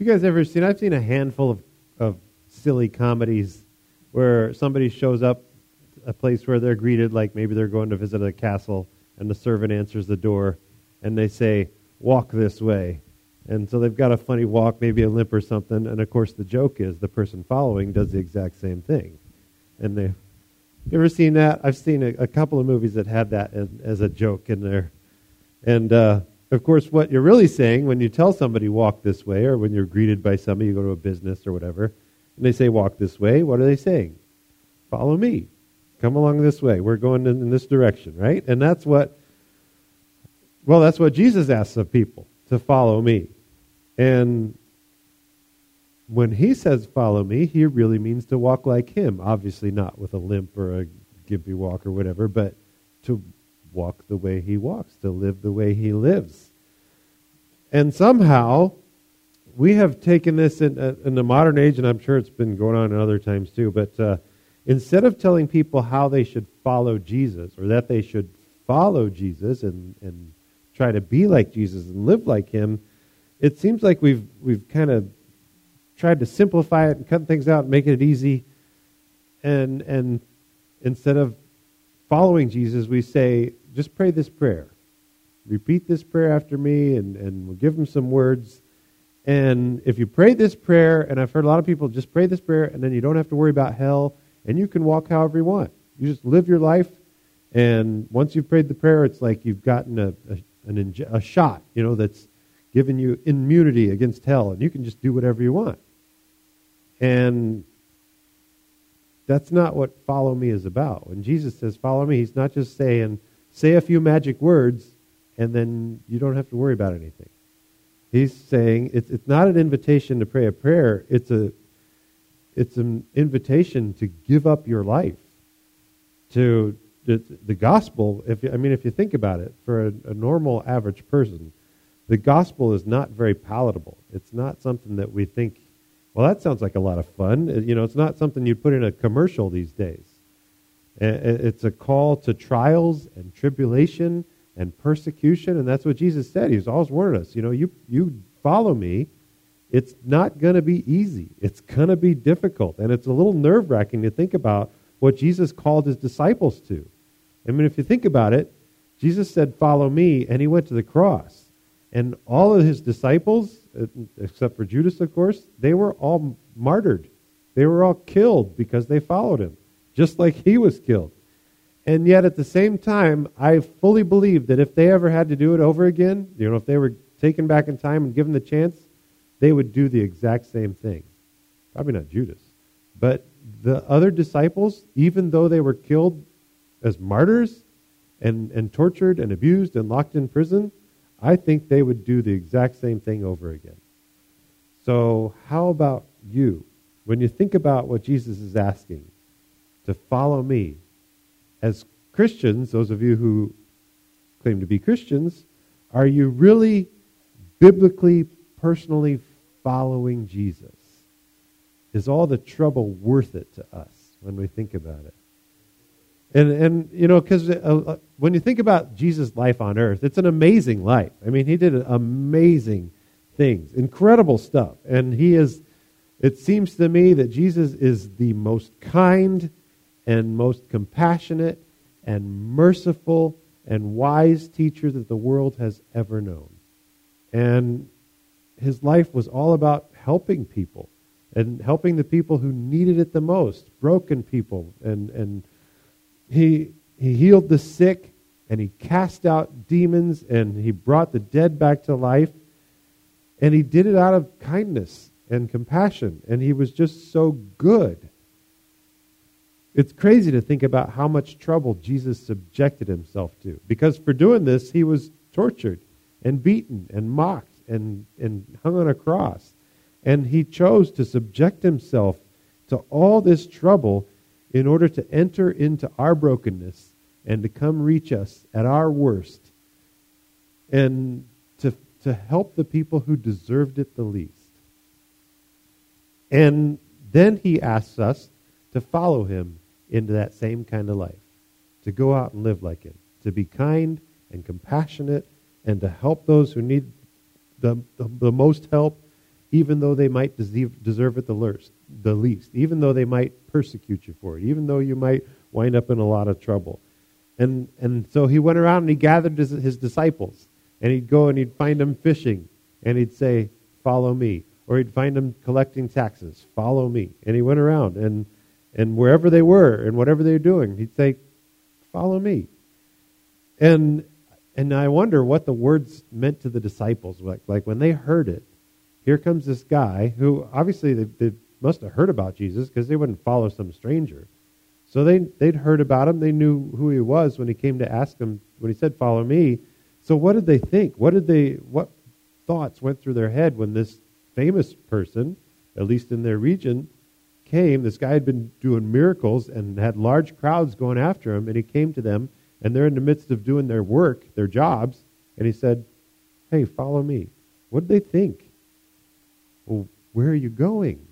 You guys ever seen? I've seen a handful of, of silly comedies where somebody shows up a place where they're greeted like maybe they're going to visit a castle and the servant answers the door and they say, "Walk this way." And so they've got a funny walk, maybe a limp or something, and of course the joke is the person following does the exact same thing. And they you ever seen that? I've seen a, a couple of movies that had that as, as a joke in there. And uh, of course, what you're really saying when you tell somebody walk this way, or when you're greeted by somebody, you go to a business or whatever, and they say walk this way, what are they saying? Follow me. Come along this way. We're going in, in this direction, right? And that's what, well, that's what Jesus asks of people to follow me. And when he says follow me, he really means to walk like him. Obviously, not with a limp or a gimpy walk or whatever, but to walk the way he walks, to live the way he lives. And somehow, we have taken this in, uh, in the modern age, and I'm sure it's been going on in other times too, but uh, instead of telling people how they should follow Jesus or that they should follow Jesus and, and try to be like Jesus and live like him, it seems like we've, we've kind of tried to simplify it and cut things out and make it easy. And, and instead of following Jesus, we say, just pray this prayer. Repeat this prayer after me, and, and we'll give them some words. And if you pray this prayer, and I've heard a lot of people just pray this prayer, and then you don't have to worry about hell, and you can walk however you want. You just live your life, and once you've prayed the prayer, it's like you've gotten a, a, an, a shot, you know, that's given you immunity against hell, and you can just do whatever you want. And that's not what follow me is about. When Jesus says follow me, he's not just saying, say a few magic words and then you don't have to worry about anything. He's saying it's, it's not an invitation to pray a prayer, it's, a, it's an invitation to give up your life. To the, the gospel, if you, I mean, if you think about it, for a, a normal average person, the gospel is not very palatable. It's not something that we think well, that sounds like a lot of fun. You know, it's not something you'd put in a commercial these days. It's a call to trials and tribulation and persecution, and that's what Jesus said. He's always warned us. You know, you you follow me. It's not going to be easy. It's going to be difficult, and it's a little nerve wracking to think about what Jesus called his disciples to. I mean, if you think about it, Jesus said, "Follow me," and he went to the cross, and all of his disciples uh, except for Judas, of course, they were all martyred. They were all killed because they followed him, just like he was killed. And yet, at the same time, I fully believe that if they ever had to do it over again, you know, if they were taken back in time and given the chance, they would do the exact same thing. Probably not Judas. But the other disciples, even though they were killed as martyrs and, and tortured and abused and locked in prison, I think they would do the exact same thing over again. So, how about you? When you think about what Jesus is asking to follow me, as Christians, those of you who claim to be Christians, are you really biblically, personally following Jesus? Is all the trouble worth it to us when we think about it? And, and you know, because uh, uh, when you think about Jesus' life on earth, it's an amazing life. I mean, he did amazing things, incredible stuff. And he is, it seems to me that Jesus is the most kind and most compassionate and merciful and wise teacher that the world has ever known. And his life was all about helping people and helping the people who needed it the most, broken people and, and he, he healed the sick and he cast out demons and he brought the dead back to life. And he did it out of kindness and compassion. And he was just so good. It's crazy to think about how much trouble Jesus subjected himself to. Because for doing this, he was tortured and beaten and mocked and, and hung on a cross. And he chose to subject himself to all this trouble in order to enter into our brokenness and to come reach us at our worst and to, to help the people who deserved it the least. And then he asks us to follow him into that same kind of life, to go out and live like him, to be kind and compassionate and to help those who need the, the, the most help even though they might deserve it the least, the least, even though they might persecute you for it, even though you might wind up in a lot of trouble. And, and so he went around and he gathered his, his disciples, and he'd go and he'd find them fishing, and he'd say, Follow me. Or he'd find them collecting taxes, Follow me. And he went around, and, and wherever they were and whatever they were doing, he'd say, Follow me. And, and I wonder what the words meant to the disciples. Like, like when they heard it, here comes this guy who obviously they, they must have heard about Jesus because they wouldn't follow some stranger. So they, they'd heard about him. They knew who he was when he came to ask him, when he said, Follow me. So what did they think? What did they, what thoughts went through their head when this famous person, at least in their region, came? This guy had been doing miracles and had large crowds going after him, and he came to them, and they're in the midst of doing their work, their jobs, and he said, Hey, follow me. What did they think? Well, where are you going?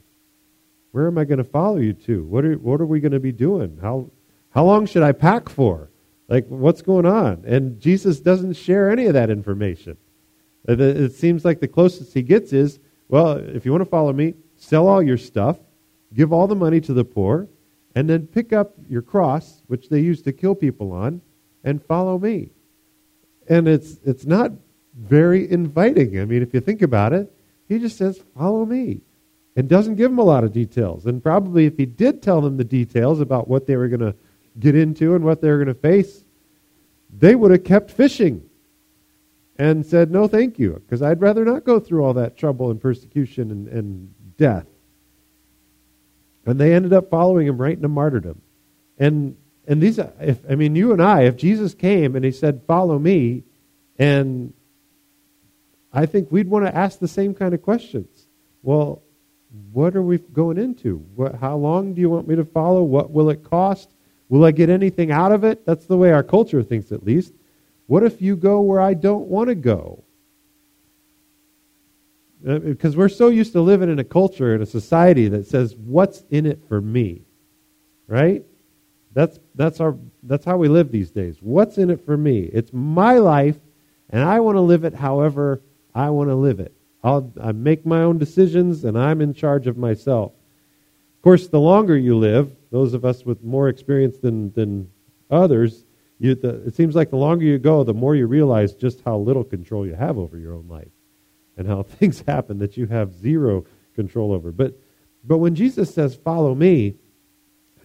Where am I going to follow you to? What are, what are we going to be doing? How, how long should I pack for? Like, what's going on? And Jesus doesn't share any of that information. It, it seems like the closest he gets is, well, if you want to follow me, sell all your stuff, give all the money to the poor, and then pick up your cross, which they used to kill people on, and follow me. And it's, it's not very inviting. I mean, if you think about it, he just says, follow me and doesn't give them a lot of details. And probably if he did tell them the details about what they were going to get into and what they were going to face, they would have kept fishing and said, no, thank you, because I'd rather not go through all that trouble and persecution and, and death. And they ended up following him right into martyrdom. And and these, if I mean, you and I, if Jesus came and he said, "Follow me," and I think we'd want to ask the same kind of questions. Well, what are we going into? What, how long do you want me to follow? What will it cost? Will I get anything out of it? That's the way our culture thinks, at least. What if you go where I don't want to go? Because uh, we're so used to living in a culture and a society that says, "What's in it for me?" Right? That's that's our that's how we live these days. What's in it for me? It's my life, and I want to live it however I want to live it. I'll, I make my own decisions and I'm in charge of myself. Of course, the longer you live, those of us with more experience than, than others, you, the, it seems like the longer you go, the more you realize just how little control you have over your own life and how things happen that you have zero control over. But, but when Jesus says, Follow me,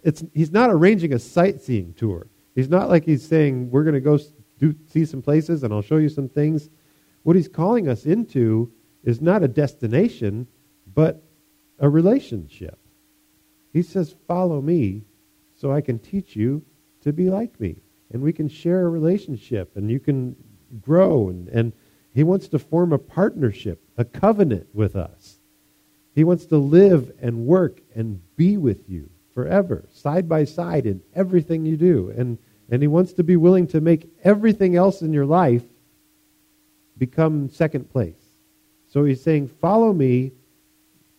it's, he's not arranging a sightseeing tour. He's not like he's saying, We're going to go do, see some places and I'll show you some things. What he's calling us into is not a destination, but a relationship. He says, Follow me so I can teach you to be like me. And we can share a relationship and you can grow. And, and he wants to form a partnership, a covenant with us. He wants to live and work and be with you forever, side by side in everything you do. And, and he wants to be willing to make everything else in your life become second place. So he's saying, Follow me,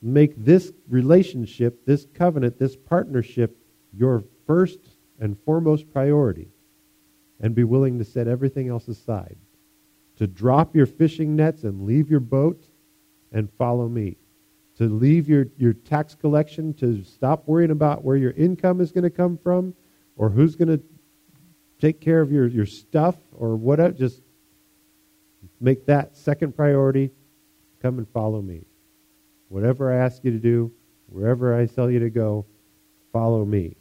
make this relationship, this covenant, this partnership your first and foremost priority, and be willing to set everything else aside. To drop your fishing nets and leave your boat and follow me. To leave your, your tax collection, to stop worrying about where your income is going to come from or who's going to take care of your, your stuff or whatever. Just make that second priority. Come and follow me. Whatever I ask you to do, wherever I tell you to go, follow me.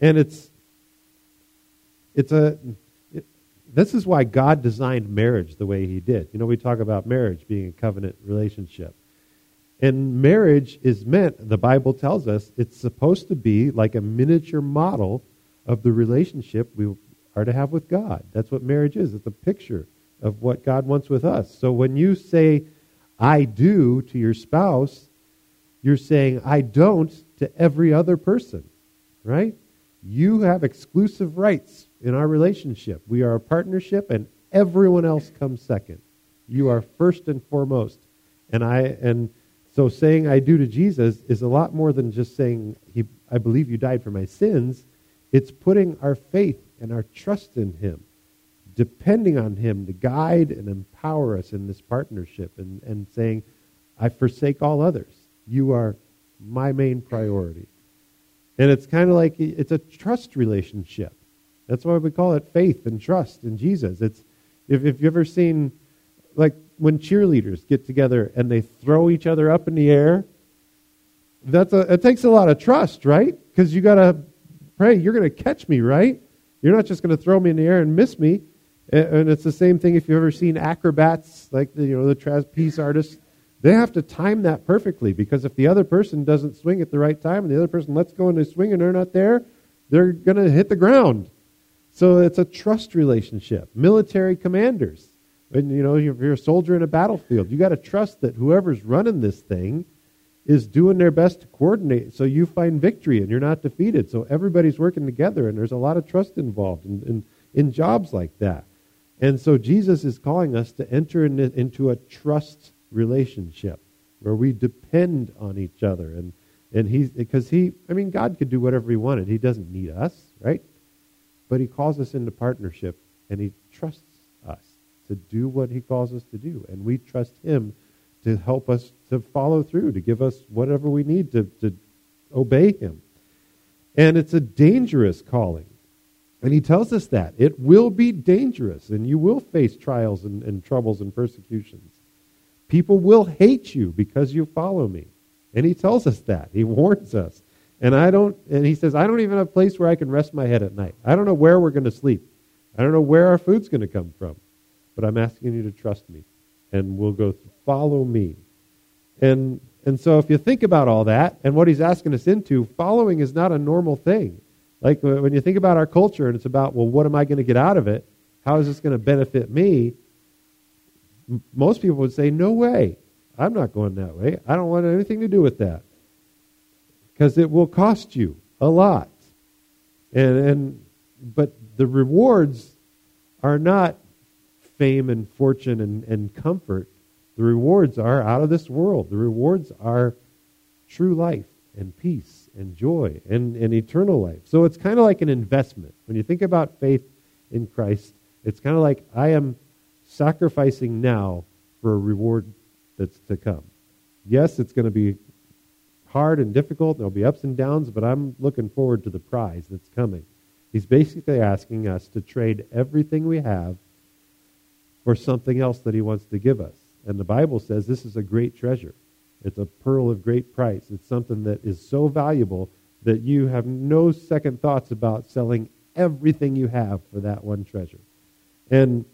And it's it's a this is why God designed marriage the way he did. You know, we talk about marriage being a covenant relationship. And marriage is meant, the Bible tells us, it's supposed to be like a miniature model of the relationship we are to have with God. That's what marriage is. It's a picture of what God wants with us. So when you say, I do to your spouse, you're saying, I don't to every other person, right? You have exclusive rights in our relationship. We are a partnership, and everyone else comes second. You are first and foremost. And I and so saying I do to Jesus is a lot more than just saying he, I believe you died for my sins. It's putting our faith and our trust in him depending on Him to guide and empower us in this partnership and, and saying, I forsake all others. You are my main priority. And it's kind of like it's a trust relationship. That's why we call it faith and trust in Jesus. It's if, if you've ever seen like when cheerleaders get together and they throw each other up in the air, that's a, it takes a lot of trust, right? Because you got to pray, you're going to catch me, right? You're not just going to throw me in the air and miss me. And it's the same thing if you've ever seen acrobats, like the, you know the trapeze artists. They have to time that perfectly because if the other person doesn't swing at the right time and the other person lets go and they swing and they're not there, they're going to hit the ground. So it's a trust relationship. Military commanders, when you know if you're a soldier in a battlefield, you got to trust that whoever's running this thing is doing their best to coordinate so you find victory and you're not defeated. So everybody's working together, and there's a lot of trust involved in, in, in jobs like that. And so Jesus is calling us to enter in, into a trust relationship where we depend on each other. And, and he's, because he, I mean, God could do whatever he wanted. He doesn't need us, right? But he calls us into partnership and he trusts us to do what he calls us to do. And we trust him to help us to follow through, to give us whatever we need to, to obey him. And it's a dangerous calling. And he tells us that. It will be dangerous, and you will face trials and, and troubles and persecutions. People will hate you because you follow me. And he tells us that. He warns us. And I don't and he says, I don't even have a place where I can rest my head at night. I don't know where we're going to sleep. I don't know where our food's going to come from. But I'm asking you to trust me. And we'll go follow me. And and so if you think about all that and what he's asking us into, following is not a normal thing. Like when you think about our culture and it's about, well, what am I going to get out of it? How is this going to benefit me? M- most people would say, no way. I'm not going that way. I don't want anything to do with that. Because it will cost you a lot. And, and but the rewards are not fame and fortune and, and comfort. The rewards are out of this world. The rewards are true life and peace and joy and, and eternal life. So it's kind of like an investment. When you think about faith in Christ, it's kind of like I am sacrificing now for a reward that's to come. Yes, it's going to be hard and difficult. There'll be ups and downs, but I'm looking forward to the prize that's coming. He's basically asking us to trade everything we have for something else that he wants to give us. And the Bible says this is a great treasure. It's a pearl of great price. It's something that is so valuable that you have no second thoughts about selling everything you have for that one treasure. And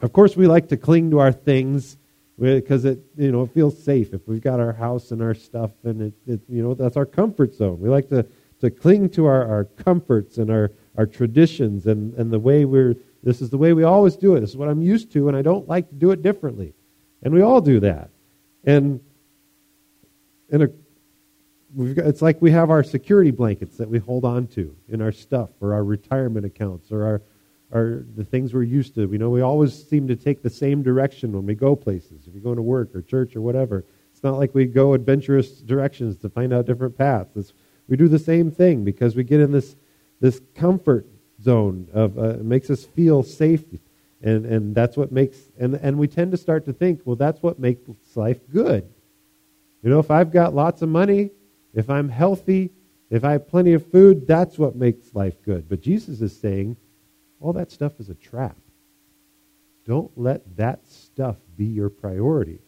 of course, we like to cling to our things because it you know it feels safe if we've got our house and our stuff and it, it you know that's our comfort zone. We like to to cling to our, our comforts and our, our traditions and, and the way we're this is the way we always do it. This is what I'm used to and I don't like to do it differently. And we all do that. And in a we've Got, it's like we have our security blankets that we hold on to in our stuff or our retirement accounts or our, our the things we're used to. We know we always seem to take the same direction when we go places. If you're going to work or church or whatever, it's not like we go adventurous directions to find out different paths. It's, we do the same thing because we get in this this comfort zone of uh, makes us feel safe, and and that's what makes and and we tend to start to think, well, that's what makes life good. You know, if I've got lots of money, if I'm healthy, if I have plenty of food, that's what makes life good. But Jesus is saying all that stuff is a trap. Don't let that stuff be your priority.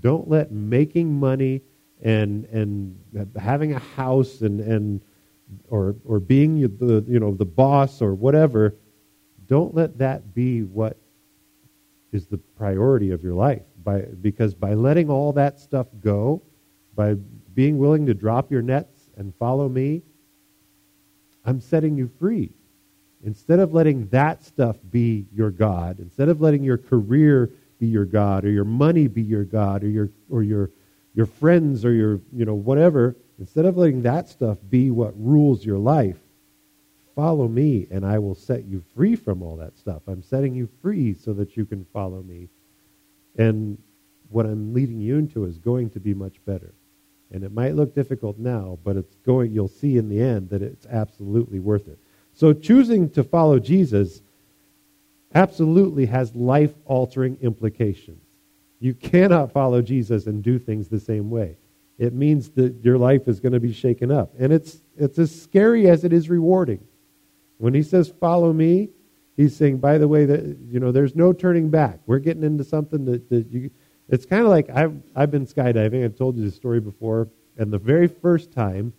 Don't let making money and and having a house and and or or being the you know the boss or whatever. Don't let that be what is the priority of your life. By because by letting all that stuff go, by being willing to drop your nets and follow me, I'm setting you free. Instead of letting that stuff be your God, instead of letting your career be your God, or your money be your God, or your or your your friends or your you know whatever, instead of letting that stuff be what rules your life, follow me and I will set you free from all that stuff. I'm setting you free so that you can follow me. And what I'm leading you into is going to be much better. And it might look difficult now, but it's going you'll see in the end that it's absolutely worth it. So choosing to follow Jesus absolutely has life-altering implications. You cannot follow Jesus and do things the same way. It means that your life is going to be shaken up. And it's, it's as scary as it is rewarding. When he says, follow me, he's saying, by the way, that you know, there's no turning back. We're getting into something that, that you, it's kind of like I've, I've been skydiving. I've told you this story before. And the very first time,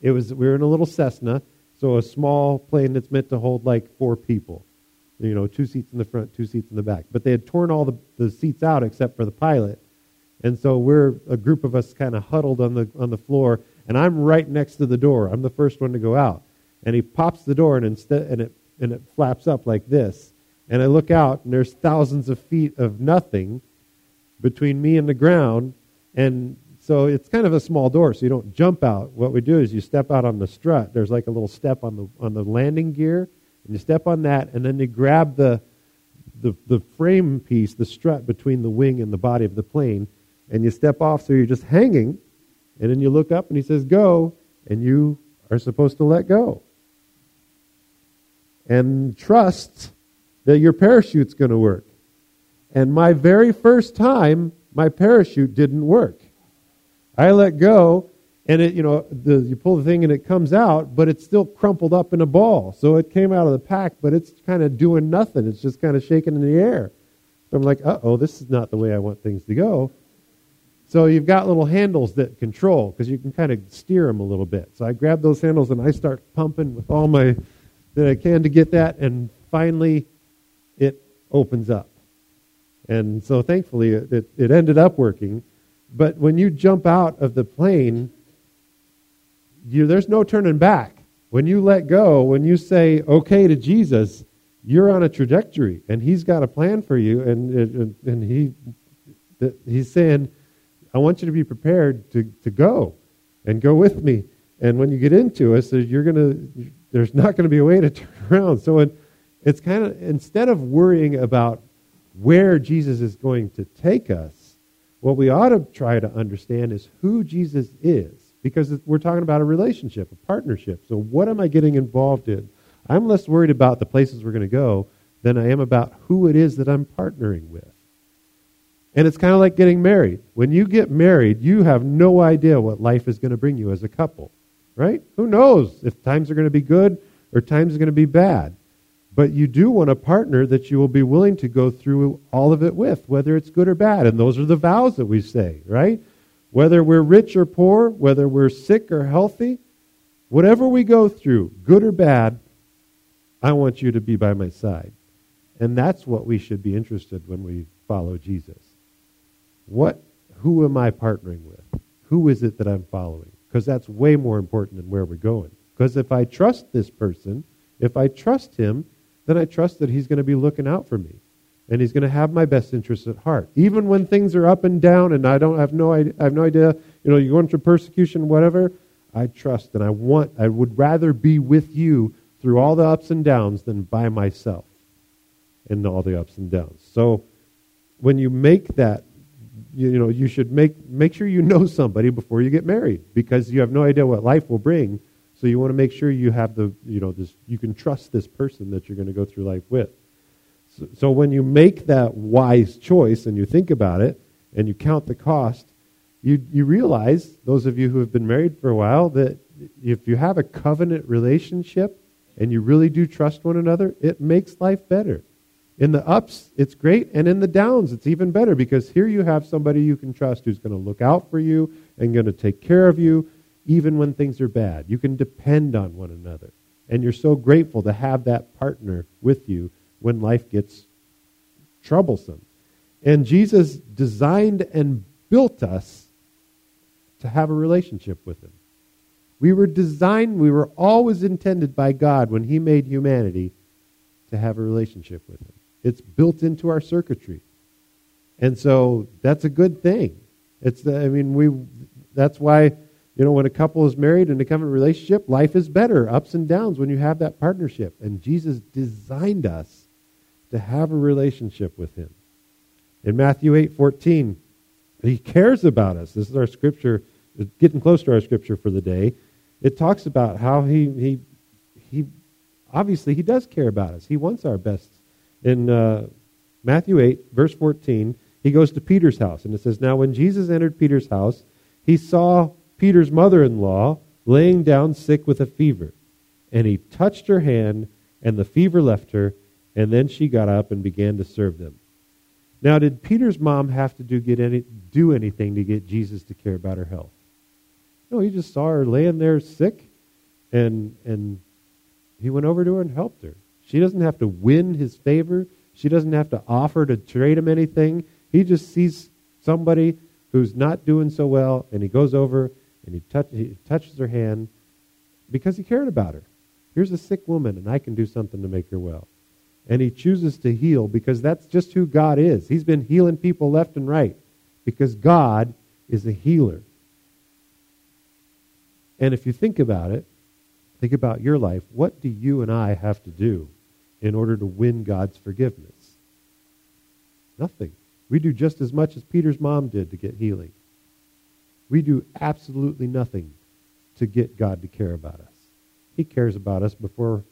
it was, we were in a little Cessna, so a small plane that's meant to hold like four people you know, two seats in the front, two seats in the back. But they had torn all the, the seats out except for the pilot. And so we're a group of us kind of huddled on the on the floor, and I'm right next to the door. I'm the first one to go out. And he pops the door and instead and it and it flaps up like this. And I look out and there's thousands of feet of nothing between me and the ground. And so it's kind of a small door, so you don't jump out. What we do is you step out on the strut. There's like a little step on the on the landing gear and you step on that, and then you grab the, the, the frame piece, the strut between the wing and the body of the plane, and you step off so you're just hanging, and then you look up and he says, Go, and you are supposed to let go. And trust that your parachute's going to work. And my very first time, my parachute didn't work. I let go, and it, you know, the, you pull the thing and it comes out, but it's still crumpled up in a ball. So it came out of the pack, but it's kind of doing nothing. It's just kind of shaking in the air. So I'm like, uh oh, this is not the way I want things to go. So you've got little handles that control because you can kind of steer them a little bit. So I grab those handles and I start pumping with all my that I can to get that, and finally it opens up. And so thankfully it, it, it ended up working. But when you jump out of the plane, you, there's no turning back. When you let go, when you say okay to Jesus, you're on a trajectory, and He's got a plan for you, and and, He He's saying, I want you to be prepared to, to go and go with me. And when you get into us, you're gonna there's not going to be a way to turn around. So it, it's kind of instead of worrying about where Jesus is going to take us, what we ought to try to understand is who Jesus is because we're talking about a relationship, a partnership. So, what am I getting involved in? I'm less worried about the places we're going to go than I am about who it is that I'm partnering with. And it's kind of like getting married. When you get married, you have no idea what life is going to bring you as a couple, right? Who knows if times are going to be good or times are going to be bad. But you do want a partner that you will be willing to go through all of it with, whether it's good or bad. And those are the vows that we say, right? Whether we're rich or poor, whether we're sick or healthy, whatever we go through, good or bad, I want you to be by my side. And that's what we should be interested when we follow Jesus. What who am I partnering with? Who is it that I'm following? Because that's way more important than where we're going. Because if I trust this person, if I trust him, then I trust that he's going to be looking out for me and he's going to have my best interests at heart. Even when things are up and down and I don't have no idea, I have no idea, you know, you're going through persecution, whatever, I trust and I want, I would rather be with you through all the ups and downs than by myself in all the ups and downs. So when you make that, you know, you should make, make sure you know somebody before you get married because you have no idea what life will bring. So you want to make sure you have the, you know, this, you can trust this person that you're going to go through life with. So, so when you make that wise choice and you think about it and you count the cost, you, you realize, those of you who have been married for a while, that if you have a covenant relationship and you really do trust one another, it makes life better. In the ups, it's great, and in the downs, it's even better because here you have somebody you can trust who's going to look out for you and going to take care of you even when things are bad. You can depend on one another. And you're so grateful to have that partner with you when life gets troublesome. And Jesus designed and built us to have a relationship with Him. We were designed, we were always intended by God when He made humanity to have a relationship with Him. It's built into our circuitry. And so that's a good thing. It's I mean, we, that's why, you know, when a couple is married and they come in a relationship, life is better, ups and downs when you have that partnership. And Jesus designed us to have a relationship with him. In Matthew 8 14, he cares about us. This is our scripture, getting close to our scripture for the day. It talks about how he, he, he obviously, he does care about us. He wants our best. In uh, Matthew 8, verse 14, he goes to Peter's house. And it says, Now when Jesus entered Peter's house, he saw Peter's mother in law laying down sick with a fever. And he touched her hand, and the fever left her, and then she got up and began to serve them. Now, did Peter's mom have to do, get any, do anything to get Jesus to care about her health? No, he just saw her laying there sick, and, and he went over to her and helped her. She doesn't have to win his favor. She doesn't have to offer to trade him anything. He just sees somebody who's not doing so well, and he goes over and he, touch, he touches her hand because he cared about her. Here's a sick woman, and I can do something to make her well. And he chooses to heal because that's just who God is. He's been healing people left and right because God is a healer. And if you think about it, think about your life. What do you and I have to do in order to win God's forgiveness? Nothing. We do just as much as Peter's mom did to get healing. We do absolutely nothing to get God to care about us. He cares about us before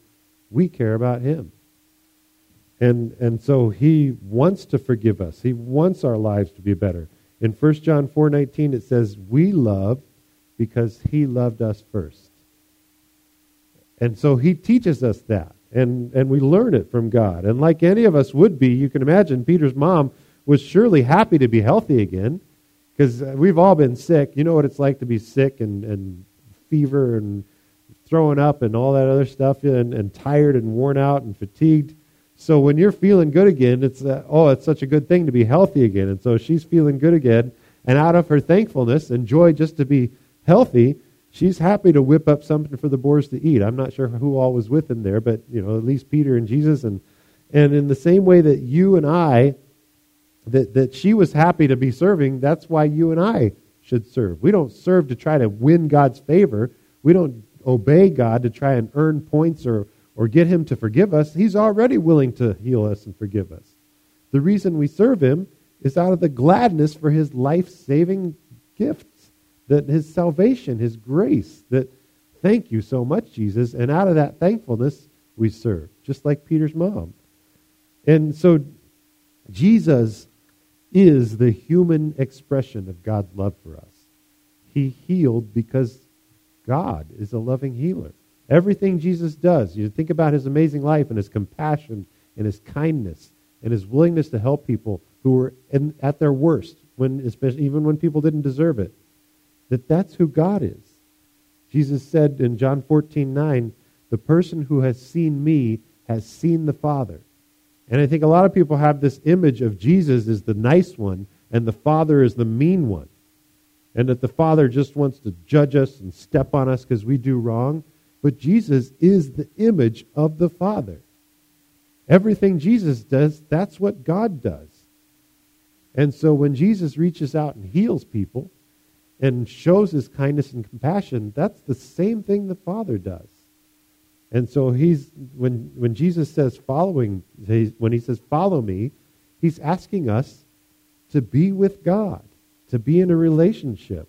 we care about him. And, and so he wants to forgive us. He wants our lives to be better. In 1 John 4.19 it says, we love because he loved us first. And so he teaches us that. And, and we learn it from God. And like any of us would be, you can imagine Peter's mom was surely happy to be healthy again because we've all been sick. You know what it's like to be sick and, and fever and throwing up and all that other stuff and, and tired and worn out and fatigued. So when you're feeling good again, it's uh, oh, it's such a good thing to be healthy again. And so she's feeling good again, and out of her thankfulness and joy just to be healthy, she's happy to whip up something for the boys to eat. I'm not sure who all was with him there, but you know, at least Peter and Jesus and and in the same way that you and I that that she was happy to be serving, that's why you and I should serve. We don't serve to try to win God's favor. We don't obey God to try and earn points or or get him to forgive us, he's already willing to heal us and forgive us. The reason we serve him is out of the gladness for his life saving gifts, that his salvation, his grace, that thank you so much, Jesus. And out of that thankfulness, we serve, just like Peter's mom. And so Jesus is the human expression of God's love for us. He healed because God is a loving healer. Everything Jesus does, you think about his amazing life and his compassion and his kindness and his willingness to help people who were in, at their worst, when, especially, even when people didn't deserve it, that that's who God is. Jesus said in John 14, 9, the person who has seen me has seen the Father. And I think a lot of people have this image of Jesus as the nice one and the Father is the mean one. And that the Father just wants to judge us and step on us because we do wrong. But Jesus is the image of the Father. Everything Jesus does, that's what God does. And so when Jesus reaches out and heals people and shows his kindness and compassion, that's the same thing the Father does. And so he's when when Jesus says following when he says follow me, he's asking us to be with God, to be in a relationship.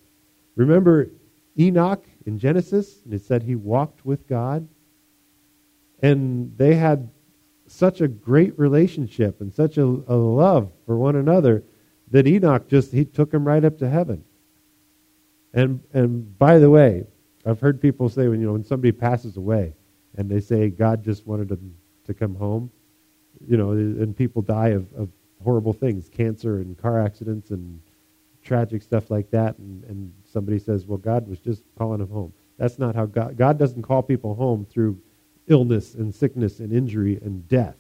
Remember Enoch in Genesis, and it said he walked with God. And they had such a great relationship and such a, a love for one another that Enoch just he took him right up to heaven. And and by the way, I've heard people say when you know when somebody passes away and they say God just wanted them to come home, you know, and people die of, of horrible things, cancer and car accidents and tragic stuff like that, and, and somebody says, well, God was just calling them home. That's not how God, God doesn't call people home through illness and sickness and injury and death.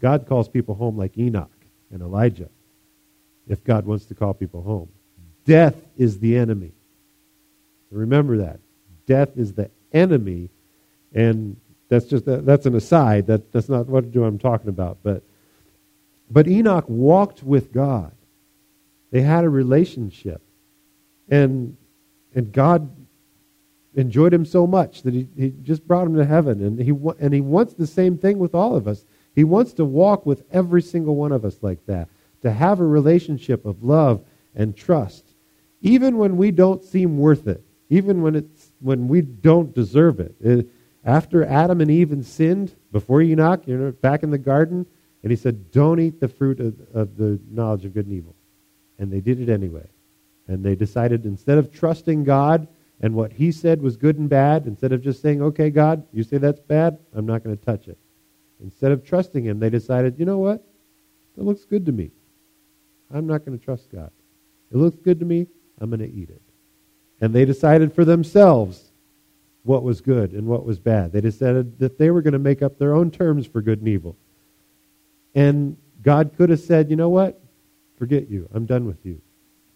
God calls people home like Enoch and Elijah, if God wants to call people home. Death is the enemy. Remember that. Death is the enemy, and that's just that's an aside. That, that's not what I'm talking about. But but Enoch walked with God. They had a relationship. And, and God enjoyed him so much that he, he just brought him to heaven. And he, and he wants the same thing with all of us. He wants to walk with every single one of us like that, to have a relationship of love and trust, even when we don't seem worth it, even when, it's, when we don't deserve it. it after Adam and Eve sinned, before Enoch, you know, back in the garden, and he said, Don't eat the fruit of, of the knowledge of good and evil. And they did it anyway. And they decided instead of trusting God and what He said was good and bad, instead of just saying, okay, God, you say that's bad, I'm not going to touch it. Instead of trusting Him, they decided, you know what? That looks good to me. I'm not going to trust God. It looks good to me. I'm going to eat it. And they decided for themselves what was good and what was bad. They decided that they were going to make up their own terms for good and evil. And God could have said, you know what? Forget you. I'm done with you.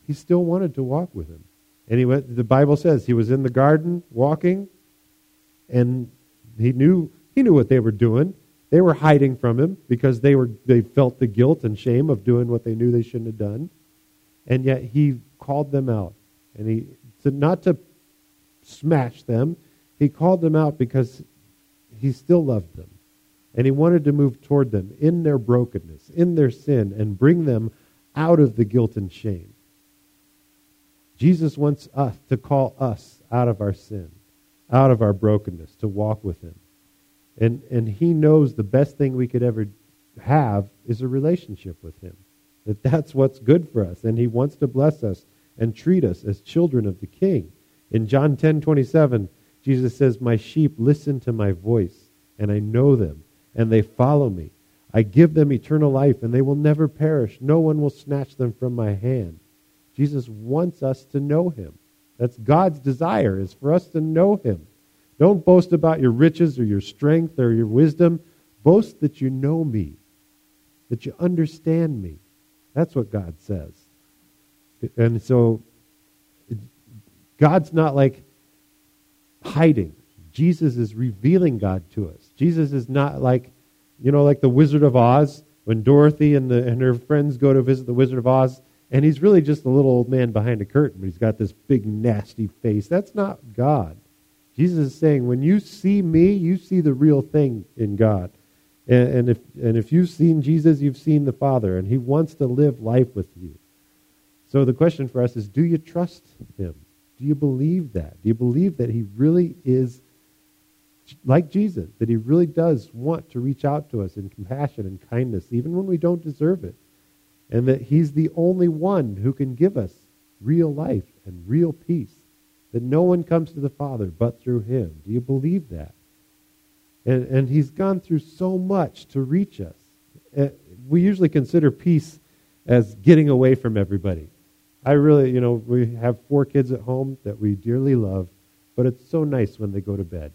He still wanted to walk with him. And he went, the Bible says he was in the garden walking, and he knew he knew what they were doing. They were hiding from him because they were they felt the guilt and shame of doing what they knew they shouldn't have done. And yet he called them out. And he to not to smash them, he called them out because he still loved them. And he wanted to move toward them in their brokenness, in their sin, and bring them out of the guilt and shame. Jesus wants us to call us out of our sin, out of our brokenness, to walk with him. And, and he knows the best thing we could ever have is a relationship with him. That that's what's good for us. And he wants to bless us and treat us as children of the king. In John 10 27, Jesus says, My sheep listen to my voice, and I know them, and they follow me. I give them eternal life, and they will never perish. No one will snatch them from my hand. Jesus wants us to know him. That's God's desire, is for us to know him. Don't boast about your riches or your strength or your wisdom. Boast that you know me, that you understand me. That's what God says. And so God's not like hiding. Jesus is revealing God to us. Jesus is not like, you know, like the Wizard of Oz when Dorothy and, the, and her friends go to visit the Wizard of Oz, and he's really just a little old man behind a curtain, but he's got this big, nasty face. That's not God. Jesus is saying, when you see me, you see the real thing in God. And, and, if, and if you've seen Jesus, you've seen the Father, and he wants to live life with you. So the question for us is do you trust him? Do you believe that? Do you believe that he really is like Jesus, that he really does want to reach out to us in compassion and kindness, even when we don't deserve it? And that he's the only one who can give us real life and real peace that no one comes to the Father but through him. Do you believe that? And, and he's gone through so much to reach us. Uh, we usually consider peace as getting away from everybody. I really, you know, we have four kids at home that we dearly love, but it's so nice when they go to bed.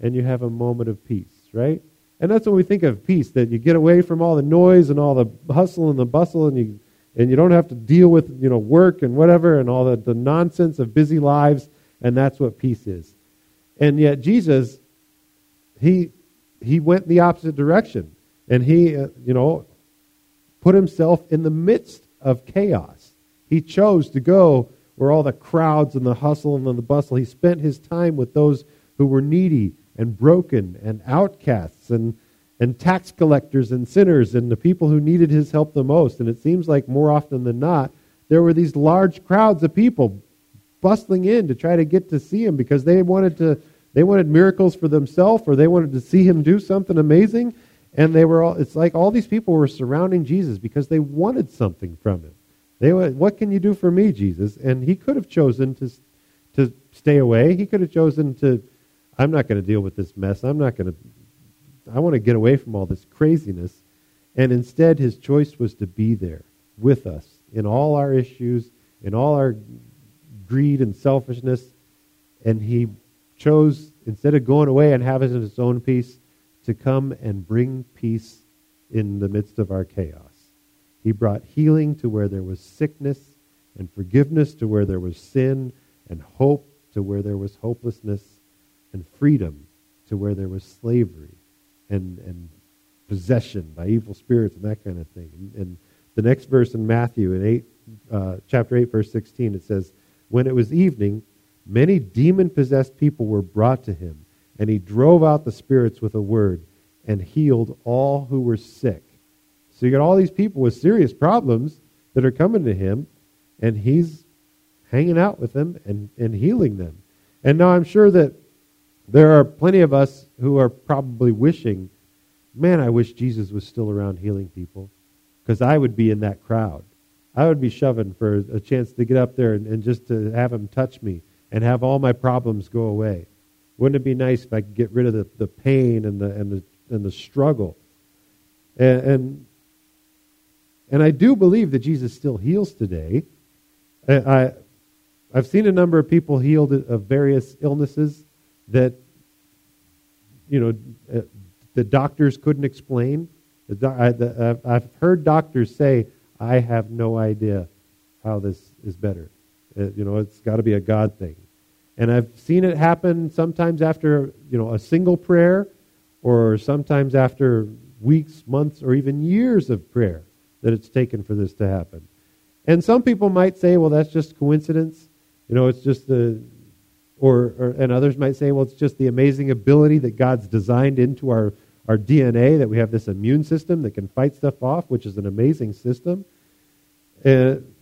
And you have a moment of peace, right? And that's what we think of peace, that you get away from all the noise and all the hustle and the bustle and you and you don't have to deal with you know work and whatever and all the, the nonsense of busy lives and that's what peace is and yet jesus he he went the opposite direction and he uh, you know put himself in the midst of chaos he chose to go where all the crowds and the hustle and the bustle he spent his time with those who were needy and broken and outcasts and and tax collectors and sinners and the people who needed his help the most. And it seems like more often than not, there were these large crowds of people bustling in to try to get to see him because they wanted to they wanted miracles for themselves or they wanted to see him do something amazing and they were all it's like all these people were surrounding Jesus because they wanted something from him. They went, what can you do for me, Jesus? And he could have chosen to to stay away. He could have chosen to I'm not going to deal with this mess. I'm not going to I want to get away from all this craziness. And instead, his choice was to be there with us in all our issues, in all our greed and selfishness. And he chose, instead of going away and having his own peace, to come and bring peace in the midst of our chaos. He brought healing to where there was sickness, and forgiveness to where there was sin, and hope to where there was hopelessness, and freedom to where there was slavery and, and possession by evil spirits and that kind of thing. And, and the next verse in Matthew, in eight, uh, chapter 8, verse 16, it says, When it was evening, many demon possessed people were brought to him, and he drove out the spirits with a word and healed all who were sick. So you got all these people with serious problems that are coming to him, and he's hanging out with them and, and healing them. And now I'm sure that there are plenty of us who are probably wishing, man, I wish Jesus was still around healing people because I would be in that crowd. I would be shoving for a chance to get up there and, and just to have him touch me and have all my problems go away. Wouldn't it be nice if I could get rid of the, the pain and the, and the, and the struggle? And, and, and I do believe that Jesus still heals today. I, I've seen a number of people healed of various illnesses that, you know, uh, the doctors couldn't explain. I've heard doctors say, I have no idea how this is better. Uh, you know, it's got to be a God thing. And I've seen it happen sometimes after, you know, a single prayer or sometimes after weeks, months, or even years of prayer that it's taken for this to happen. And some people might say, well, that's just coincidence. You know, it's just the, or, or, and others might say, well, it's just the amazing ability that God's designed into our, our DNA, that we have this immune system that can fight stuff off, which is an amazing system. And,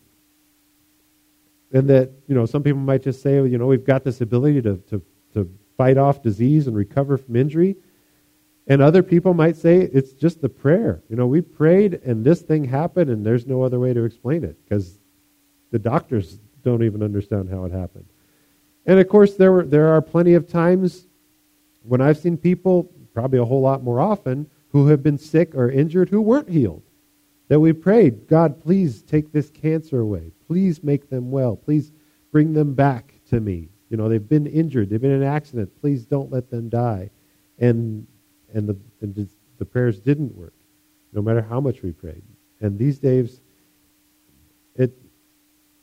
and that, you know, some people might just say, well, you know, we've got this ability to, to, to fight off disease and recover from injury. And other people might say it's just the prayer. You know, we prayed and this thing happened and there's no other way to explain it because the doctors don't even understand how it happened. And of course, there, were, there are plenty of times when I've seen people, probably a whole lot more often, who have been sick or injured who weren't healed. That we prayed, God, please take this cancer away. Please make them well. Please bring them back to me. You know, they've been injured. They've been in an accident. Please don't let them die. And and the, and the prayers didn't work, no matter how much we prayed. And these days, it,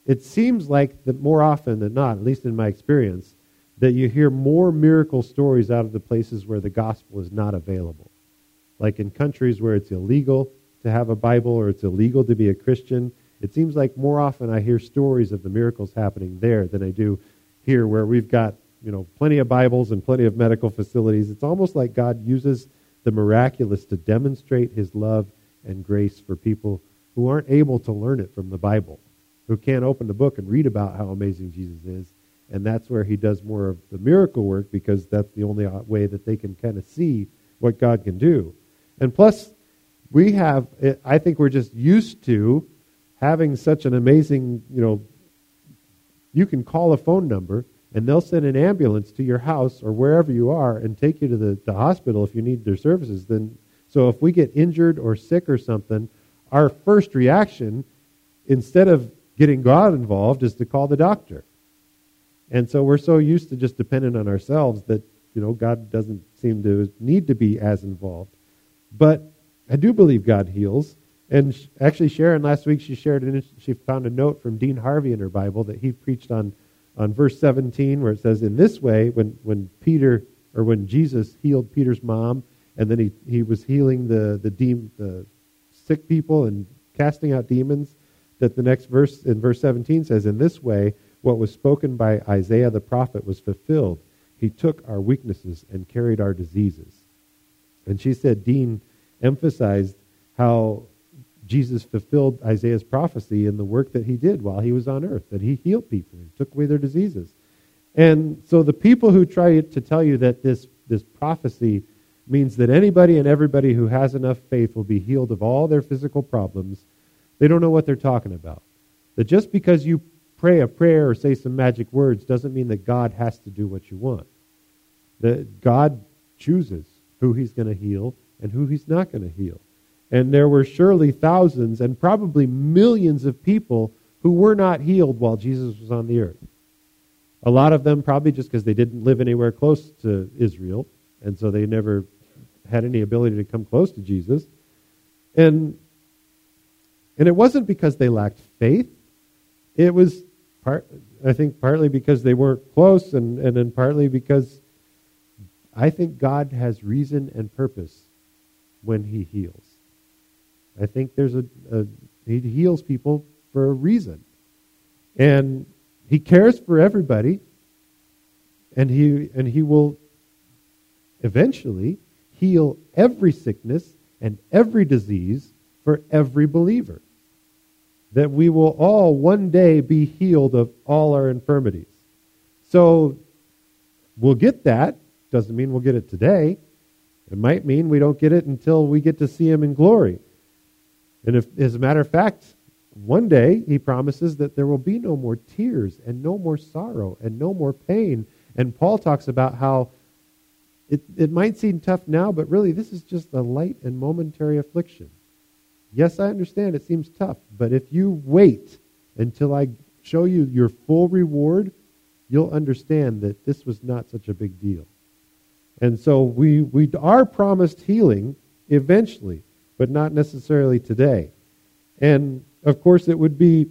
it seems like that more often than not, at least in my experience, that you hear more miracle stories out of the places where the gospel is not available. Like in countries where it's illegal to have a Bible or it's illegal to be a Christian, it seems like more often I hear stories of the miracles happening there than I do here where we've got you know, plenty of Bibles and plenty of medical facilities. It's almost like God uses the miraculous to demonstrate his love and grace for people who aren't able to learn it from the Bible, who can't open the book and read about how amazing Jesus is. And that's where he does more of the miracle work because that's the only way that they can kind of see what God can do. And plus, we have, eh, I think we're just used to having such an amazing, you know, you can call a phone number and they'll send an ambulance to your house or wherever you are and take you to the, the hospital if you need their services. Then, so if we get injured or sick or something, our first reaction, instead of getting God involved, is to call the doctor. And so we're so used to just depending on ourselves that you know God doesn't seem to need to be as involved. But I do believe God heals. And actually, Sharon last week she shared and she found a note from Dean Harvey in her Bible that he preached on on verse 17 where it says, In this way, when, when Peter, or when Jesus healed Peter's mom, and then he, he was healing the, the, de- the sick people and casting out demons, that the next verse, in verse 17, says, In this way, what was spoken by Isaiah the prophet was fulfilled. He took our weaknesses and carried our diseases. And she said, Dean emphasized how Jesus fulfilled Isaiah's prophecy in the work that he did while he was on earth, that he healed people, he took away their diseases. And so the people who try to tell you that this, this prophecy means that anybody and everybody who has enough faith will be healed of all their physical problems, they don't know what they're talking about. That just because you pray a prayer or say some magic words doesn't mean that God has to do what you want. That God chooses who he's going to heal and who he's not going to heal. And there were surely thousands and probably millions of people who were not healed while Jesus was on the earth. A lot of them probably just because they didn't live anywhere close to Israel, and so they never had any ability to come close to Jesus. And and it wasn't because they lacked faith. It was part I think partly because they weren't close and, and then partly because I think God has reason and purpose when he heals. I think there's a, a he heals people for a reason. And he cares for everybody and he and he will eventually heal every sickness and every disease for every believer. That we will all one day be healed of all our infirmities. So we'll get that. Doesn't mean we'll get it today. It might mean we don't get it until we get to see him in glory. And if, as a matter of fact, one day, he promises that there will be no more tears and no more sorrow and no more pain. And Paul talks about how it, it might seem tough now, but really this is just a light and momentary affliction. Yes, I understand it seems tough, but if you wait until I show you your full reward, you'll understand that this was not such a big deal. And so we, we are promised healing eventually, but not necessarily today. And of course, it would be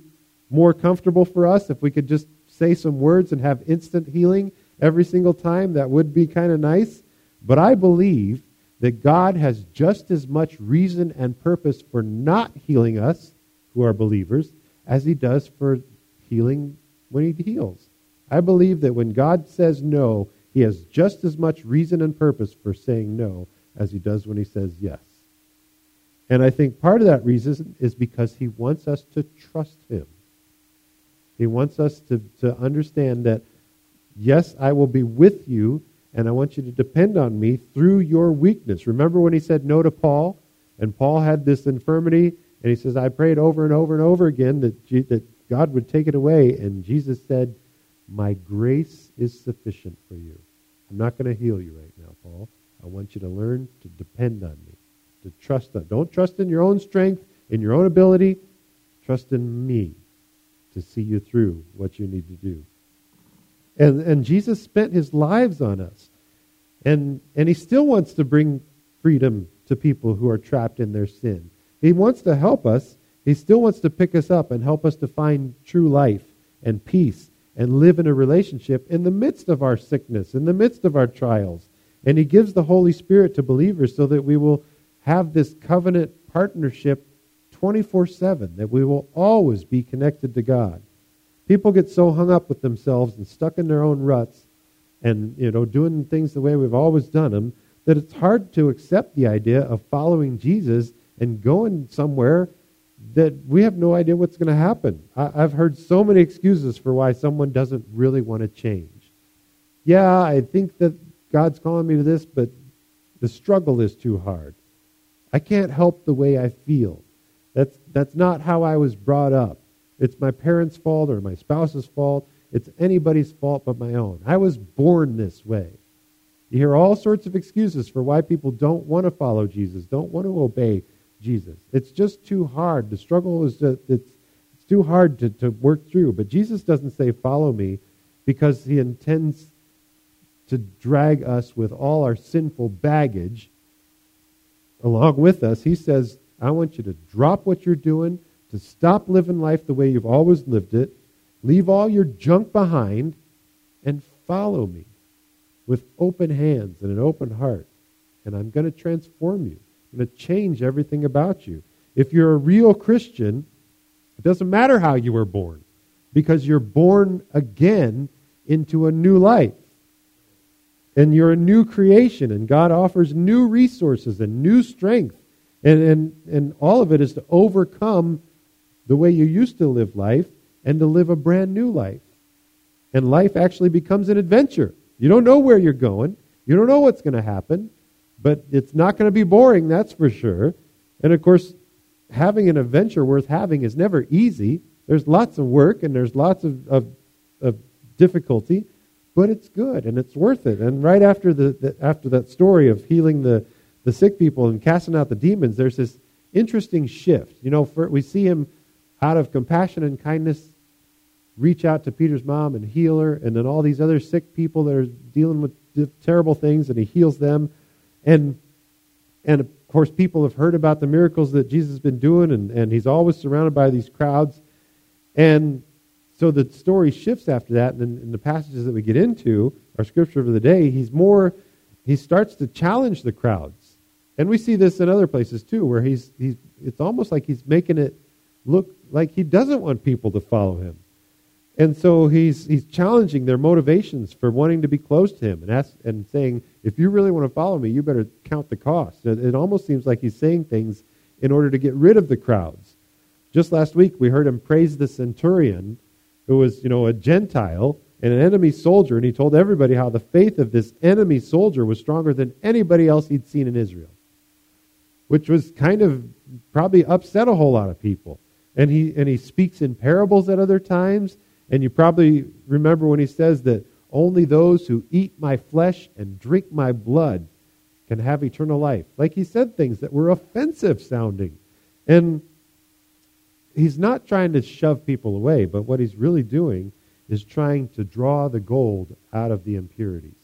more comfortable for us if we could just say some words and have instant healing every single time. That would be kind of nice. But I believe that God has just as much reason and purpose for not healing us, who are believers, as he does for healing when he heals. I believe that when God says no, he has just as much reason and purpose for saying no as he does when he says yes. And I think part of that reason is because he wants us to trust him. He wants us to, to understand that, yes, I will be with you, and I want you to depend on me through your weakness. Remember when he said no to Paul? And Paul had this infirmity, and he says, I prayed over and over and over again that, that God would take it away. And Jesus said, My grace is sufficient for you. I'm not going to heal you right now, Paul. I want you to learn to depend on me to trust that. Don't trust in your own strength, in your own ability. Trust in me to see you through what you need to do. And, and Jesus spent his lives on us. And, and he still wants to bring freedom to people who are trapped in their sin. He wants to help us. He still wants to pick us up and help us to find true life and peace and live in a relationship in the midst of our sickness, in the midst of our trials. And he gives the Holy Spirit to believers so that we will have this covenant partnership 24 7, that we will always be connected to God. People get so hung up with themselves and stuck in their own ruts and, you know, doing things the way we've always done them that it's hard to accept the idea of following Jesus and going somewhere that we have no idea what's going to happen. I, have heard so many excuses for why someone doesn't really want to change. Yeah, I think that God's calling me to this, but the struggle is too hard. I can't help the way I feel. That's, that's not how I was brought up. It's my parents' fault or my spouse's fault. It's anybody's fault but my own. I was born this way. You hear all sorts of excuses for why people don't want to follow Jesus, don't want to obey Jesus. It's just too hard. The struggle is just, it's, it's too hard to, to work through. But Jesus doesn't say, follow me, because he intends to drag us with all our sinful baggage along with us, he says, I want you to drop what you're doing, to stop living life the way you've always lived it, leave all your junk behind, and follow me with open hands and an open heart. And I'm going to transform you. I'm going to change everything about you. If you're a real Christian, it doesn't matter how you were born, because you're born again into a new life and you're a new creation, and God offers new resources and new strength. And, and, and all of it is to overcome the way you used to live life and to live a brand new life. And life actually becomes an adventure. You don't know where you're going, you don't know what's going to happen, but it's not going to be boring, that's for sure. And of course, having an adventure worth having is never easy. There's lots of work and there's lots of, of, of difficulty but it's good and it's worth it. And right after the, the, after that story of healing the the sick people and casting out the demons, there's this interesting shift. You know, for, we see him out of compassion and kindness reach out to Peter's mom and heal her, and then all these other sick people that are dealing with terrible things, and he heals them. And and of course, people have heard about the miracles that Jesus has been doing, and, and he's always surrounded by these crowds. And so the story shifts after that, and in the passages that we get into, our scripture of the day, he's more, he starts to challenge the crowds. And we see this in other places too, where he's, he's it's almost like he's making it look like he doesn't want people to follow him. And so he's, he's challenging their motivations for wanting to be close to him and, ask, and saying, if you really want to follow me, you better count the cost. It, it almost seems like he's saying things in order to get rid of the crowds. Just last week, we heard him praise the centurion who was, you know, a Gentile and an enemy soldier, and he told everybody how the faith of this enemy soldier was stronger than anybody else he'd seen in Israel, which was kind of probably upset a whole lot of people. And he, and he speaks in parables at other times. And you probably remember when he says that only those who eat my flesh and drink my blood can have eternal life. Like he said things that were offensive sounding. And he's not trying to shove people away, but what he's really doing is trying to draw the gold out of the impurities.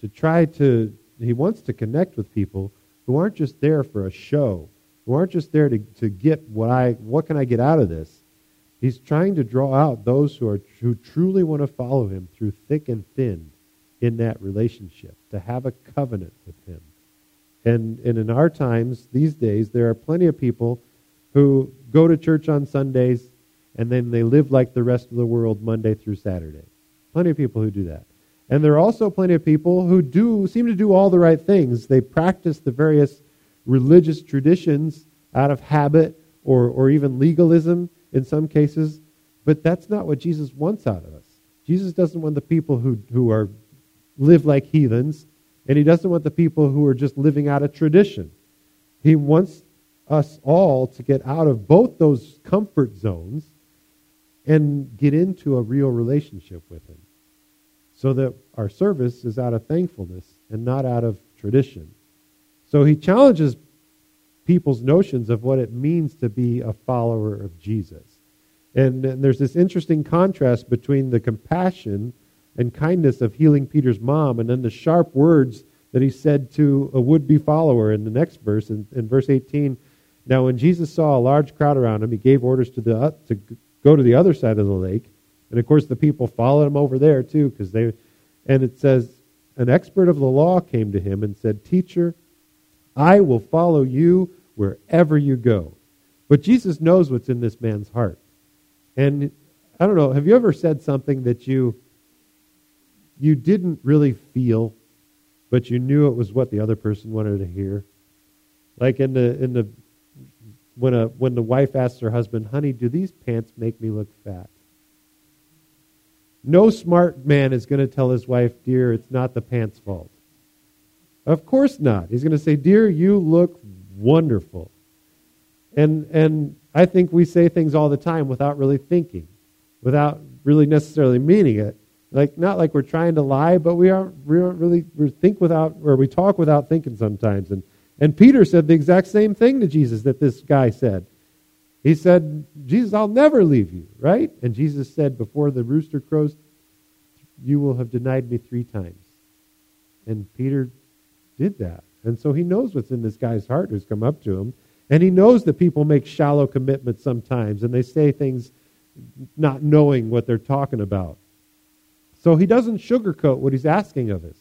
To try to, he wants to connect with people who aren't just there for a show, who aren't just there to, to get what I, what can I get out of this? He's trying to draw out those who are who truly want to follow him through thick and thin in that relationship, to have a covenant with him. And, and in our times, these days, there are plenty of people who go to church on Sundays and then they live like the rest of the world Monday through Saturday. Plenty of people who do that. And there are also plenty of people who do seem to do all the right things. They practice the various religious traditions out of habit or, or even legalism in some cases, but that's not what Jesus wants out of us. Jesus doesn't want the people who, who are live like heathens, and he doesn't want the people who are just living out of tradition. He wants us all to get out of both those comfort zones and get into a real relationship with him so that our service is out of thankfulness and not out of tradition. So he challenges people's notions of what it means to be a follower of Jesus. And, and, there's this interesting contrast between the compassion and kindness of healing Peter's mom and then the sharp words that he said to a would be follower in the next verse, in, in, verse 18. Now, when Jesus saw a large crowd around him, he gave orders to, the, uh, to go to the other side of the lake. And of course, the people followed him over there too, because they, and it says, an expert of the law came to him and said, Teacher, I will follow you wherever you go. But Jesus knows what's in this man's heart. And I don't know, have you ever said something that you you didn't really feel, but you knew it was what the other person wanted to hear? Like in the in the when a when the wife asks her husband, "Honey, do these pants make me look fat?" No smart man is going to tell his wife, "Dear, it's not the pants' fault." Of course not. He's going to say, "Dear, you look wonderful. And, and I think we say things all the time without really thinking, without really necessarily meaning it. Like, not like we're trying to lie, but we aren't, we aren't really, we think without, or we talk without thinking sometimes. And, and Peter said the exact same thing to Jesus that this guy said. He said, Jesus, I'll never leave you, right? And Jesus said, before the rooster crows, you will have denied me three times. And Peter did that. And so he knows what's in this guy's heart who's come up to him. And he knows that people make shallow commitments sometimes and they say things not knowing what they're talking about. So he doesn't sugarcoat what he's asking of us,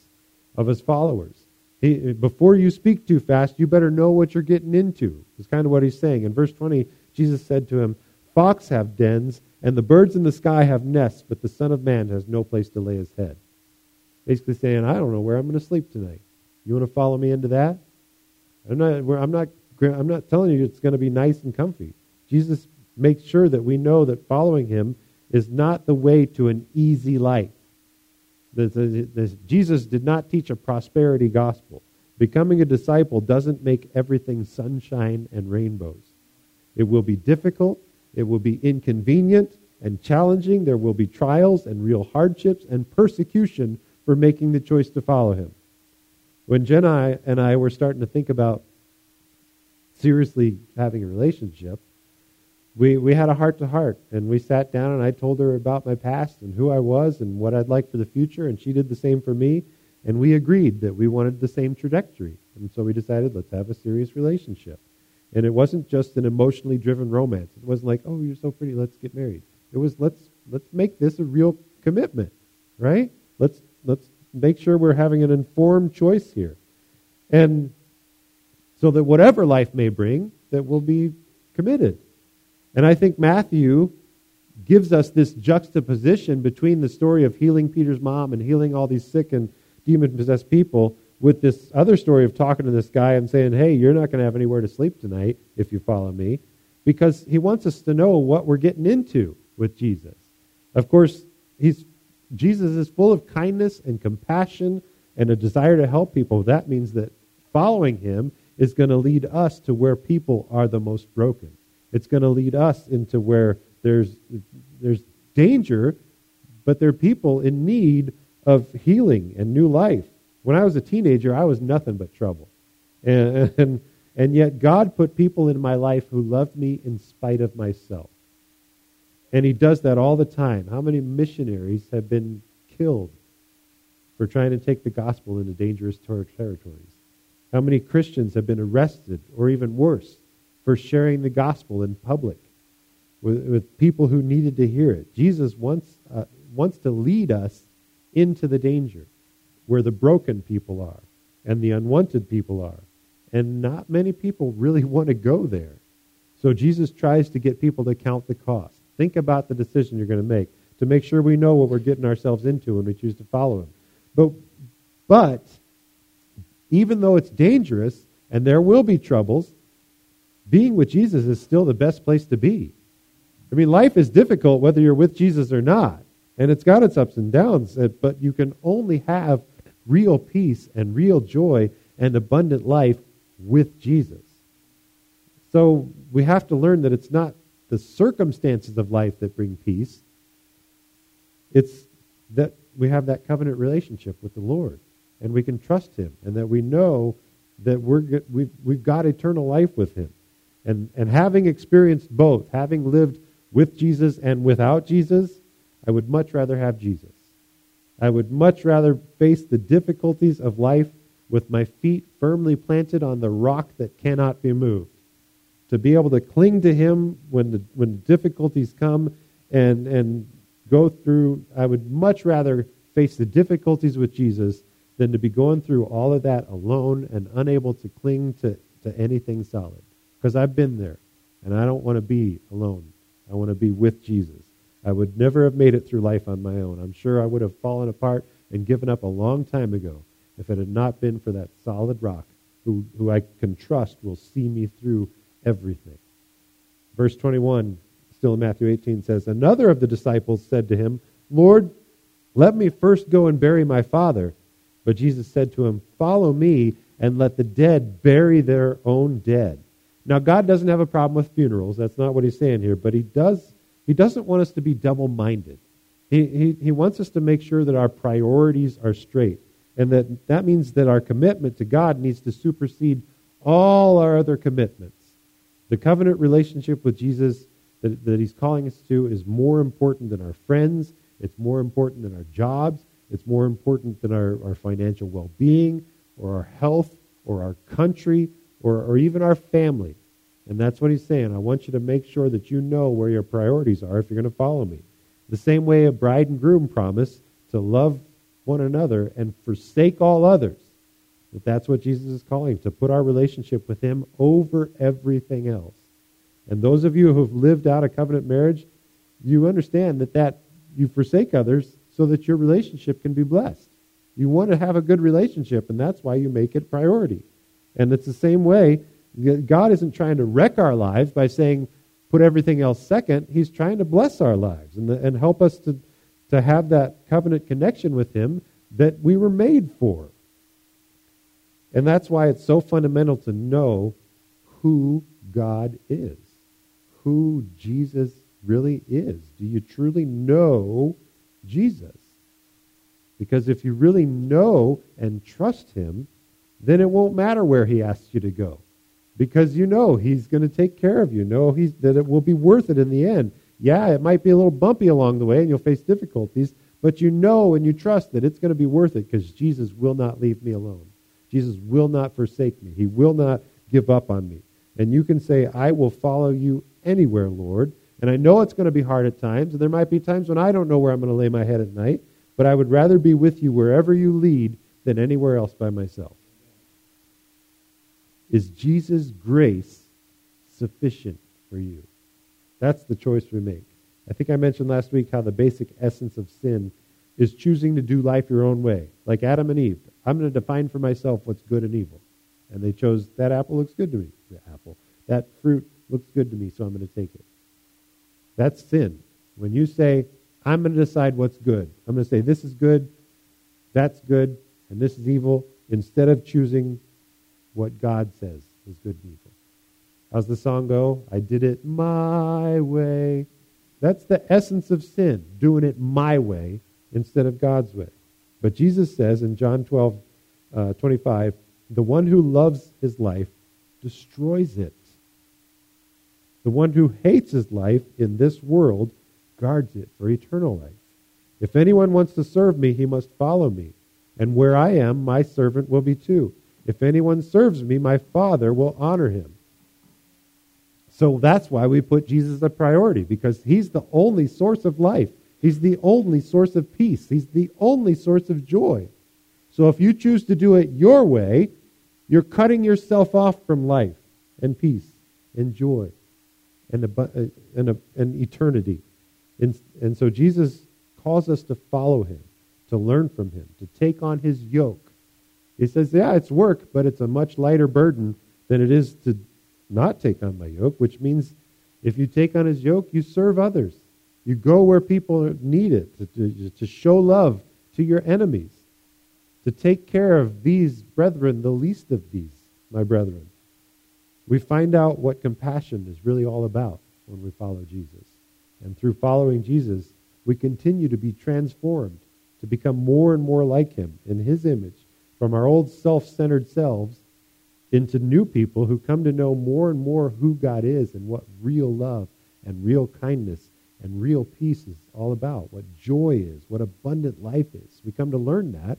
of his followers. He, before you speak too fast, you better know what you're getting into. Is kind of what he's saying. In verse 20, Jesus said to him, Fox have dens, and the birds in the sky have nests, but the Son of Man has no place to lay his head. Basically saying, I don't know where I'm going to sleep tonight. You want to follow me into that? I'm not, I'm not, I'm not telling you it's going to be nice and comfy. Jesus makes sure that we know that following him is not the way to an easy life. The, the, the, Jesus did not teach a prosperity gospel. Becoming a disciple doesn't make everything sunshine and rainbows. It will be difficult, it will be inconvenient and challenging. There will be trials and real hardships and persecution for making the choice to follow him. When Jen and I were starting to think about seriously having a relationship, we, we had a heart to heart, and we sat down and I told her about my past and who I was and what I'd like for the future, and she did the same for me, and we agreed that we wanted the same trajectory. And so we decided, let's have a serious relationship. And it wasn't just an emotionally driven romance. It wasn't like, oh, you're so pretty, let's get married. It was let's let's make this a real commitment, right? Let's let's make sure we're having an informed choice here. And so that whatever life may bring, that we'll be committed. And I think Matthew gives us this juxtaposition between the story of healing Peter's mom and healing all these sick and demon possessed people with this other story of talking to this guy and saying, hey, you're not going to have anywhere to sleep tonight if you follow me, because he wants us to know what we're getting into with Jesus. Of course, he's Jesus is full of kindness and compassion and a desire to help people. That means that following him is going to lead us to where people are the most broken. It's going to lead us into where there's, there's danger, but there are people in need of healing and new life. When I was a teenager, I was nothing but trouble. And, and, and yet God put people in my life who loved me in spite of myself. And he does that all the time. How many missionaries have been killed for trying to take the gospel into dangerous territories? How many Christians have been arrested, or even worse, for sharing the gospel in public with, with people who needed to hear it? Jesus wants, uh, wants to lead us into the danger where the broken people are and the unwanted people are. And not many people really want to go there. So Jesus tries to get people to count the cost. Think about the decision you're going to make to make sure we know what we're getting ourselves into when we choose to follow him. But, but even though it's dangerous and there will be troubles, being with Jesus is still the best place to be. I mean, life is difficult whether you're with Jesus or not, and it's got its ups and downs, uh, but you can only have real peace and real joy and abundant life with Jesus. So we have to learn that it's not the circumstances of life that bring peace, it's that we have that covenant relationship with the Lord and we can trust Him and that we know that we're, we've, we've got eternal life with Him. And, and having experienced both, having lived with Jesus and without Jesus, I would much rather have Jesus. I would much rather face the difficulties of life with my feet firmly planted on the rock that cannot be moved. To be able to cling to Him when the, when difficulties come and, and go through, I would much rather face the difficulties with Jesus than to be going through all of that alone and unable to cling to, to anything solid. Because I've been there, and I don't want to be alone. I want to be with Jesus. I would never have made it through life on my own. I'm sure I would have fallen apart and given up a long time ago if it had not been for that solid rock who, who I can trust will see me through everything. Verse 21, still in Matthew 18, says, Another of the disciples said to him, Lord, let me first go and bury my father. But Jesus said to him, Follow me and let the dead bury their own dead. Now, God doesn't have a problem with funerals. That's not what he's saying here. But he, does, he doesn't want us to be double minded. He, he, he wants us to make sure that our priorities are straight. And that, that means that our commitment to God needs to supersede all our other commitments. The covenant relationship with Jesus that, that he's calling us to is more important than our friends. It's more important than our jobs. It's more important than our, our financial well being or our health or our country or, or even our family. And that's what he's saying. I want you to make sure that you know where your priorities are if you're going to follow me. The same way a bride and groom promise to love one another and forsake all others. That that's what Jesus is calling, to put our relationship with him over everything else. And those of you who've lived out a covenant marriage, you understand that, that you forsake others so that your relationship can be blessed. You want to have a good relationship, and that's why you make it priority. And it's the same way. God isn't trying to wreck our lives by saying, put everything else second. He's trying to bless our lives and, and help us to, to have that covenant connection with Him that we were made for. And that's why it's so fundamental to know who God is, who Jesus really is. Do you truly know Jesus. Because if you really know and trust him, then it won't matter where he asks you to go. Because you know he's going to take care of you. Know he's, that it will be worth it in the end. Yeah, it might be a little bumpy along the way and you'll face difficulties, but you know and you trust that it's going to be worth it because Jesus will not leave me alone. Jesus will not forsake me. He will not give up on me. And you can say, I will follow you anywhere, Lord, and I know it's going to be hard at times, and there might be times when I don't know where I'm going to lay my head at night, but I would rather be with you wherever you lead than anywhere else by myself. Is Jesus' grace sufficient for you? That's the choice we make. I think I mentioned last week how the basic essence of sin is choosing to do life your own way. Like Adam and Eve. I'm going to define for myself what's good and evil. And they chose that apple looks good to me. The apple. That fruit looks good to me, so I'm going to take it. That's sin. When you say, I'm going to decide what's good, I'm going to say, this is good, that's good, and this is evil, instead of choosing what God says is good and evil. How's the song go? I did it my way. That's the essence of sin, doing it my way instead of God's way. But Jesus says in John 12, uh, 25, the one who loves his life destroys it. The one who hates his life in this world guards it for eternal life. If anyone wants to serve me, he must follow me. And where I am, my servant will be too. If anyone serves me, my Father will honor him. So that's why we put Jesus a priority, because he's the only source of life. He's the only source of peace. He's the only source of joy. So if you choose to do it your way, you're cutting yourself off from life and peace and joy and, a, uh, and, a, and eternity. And, and so Jesus calls us to follow him, to learn from him, to take on his yoke. He says, yeah, it's work, but it's a much lighter burden than it is to not take on my yoke, which means if you take on his yoke, you serve others. You go where people need it, to, to, to show love to your enemies, to take care of these brethren, the least of these, my brethren. We find out what compassion is really all about when we follow Jesus. And through following Jesus, we continue to be transformed to become more and more like him in his image from our old self centered selves into new people who come to know more and more who God is and what real love and real kindness and real peace is all about, what joy is, what abundant life is. We come to learn that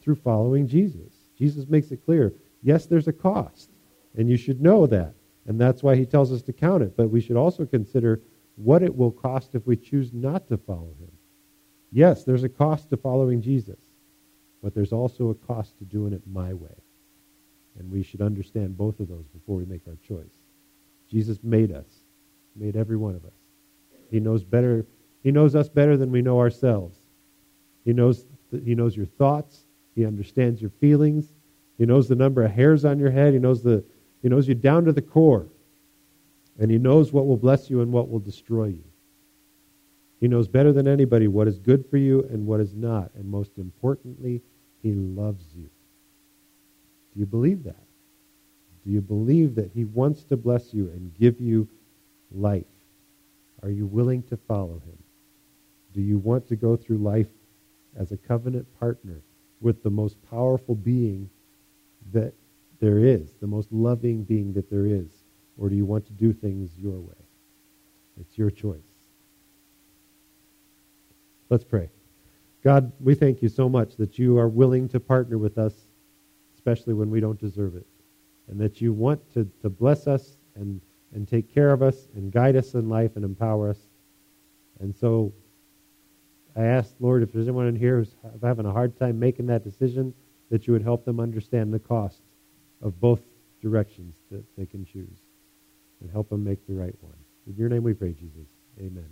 through following Jesus. Jesus makes it clear yes, there's a cost, and you should know that. And that's why he tells us to count it. But we should also consider what it will cost if we choose not to follow him. Yes, there's a cost to following Jesus, but there's also a cost to doing it my way. And we should understand both of those before we make our choice. Jesus made us, made every one of us. He knows better. He knows us better than we know ourselves. He knows, he knows your thoughts. He understands your feelings. He knows the number of hairs on your head. He knows, the, he knows you down to the core. And he knows what will bless you and what will destroy you. He knows better than anybody what is good for you and what is not. And most importantly, he loves you. Do you believe that? Do you believe that he wants to bless you and give you life? Are you willing to follow him? Do you want to go through life as a covenant partner with the most powerful being that there is, the most loving being that there is? Or do you want to do things your way? It's your choice. Let's pray. God, we thank you so much that you are willing to partner with us, especially when we don't deserve it, and that you want to, to bless us and, and take care of us and guide us in life and empower us. And so I ask, Lord, if there's anyone in here who's having a hard time making that decision, that you would help them understand the cost of both directions that they can choose and help them make the right one. In your name we pray, Jesus. Amen.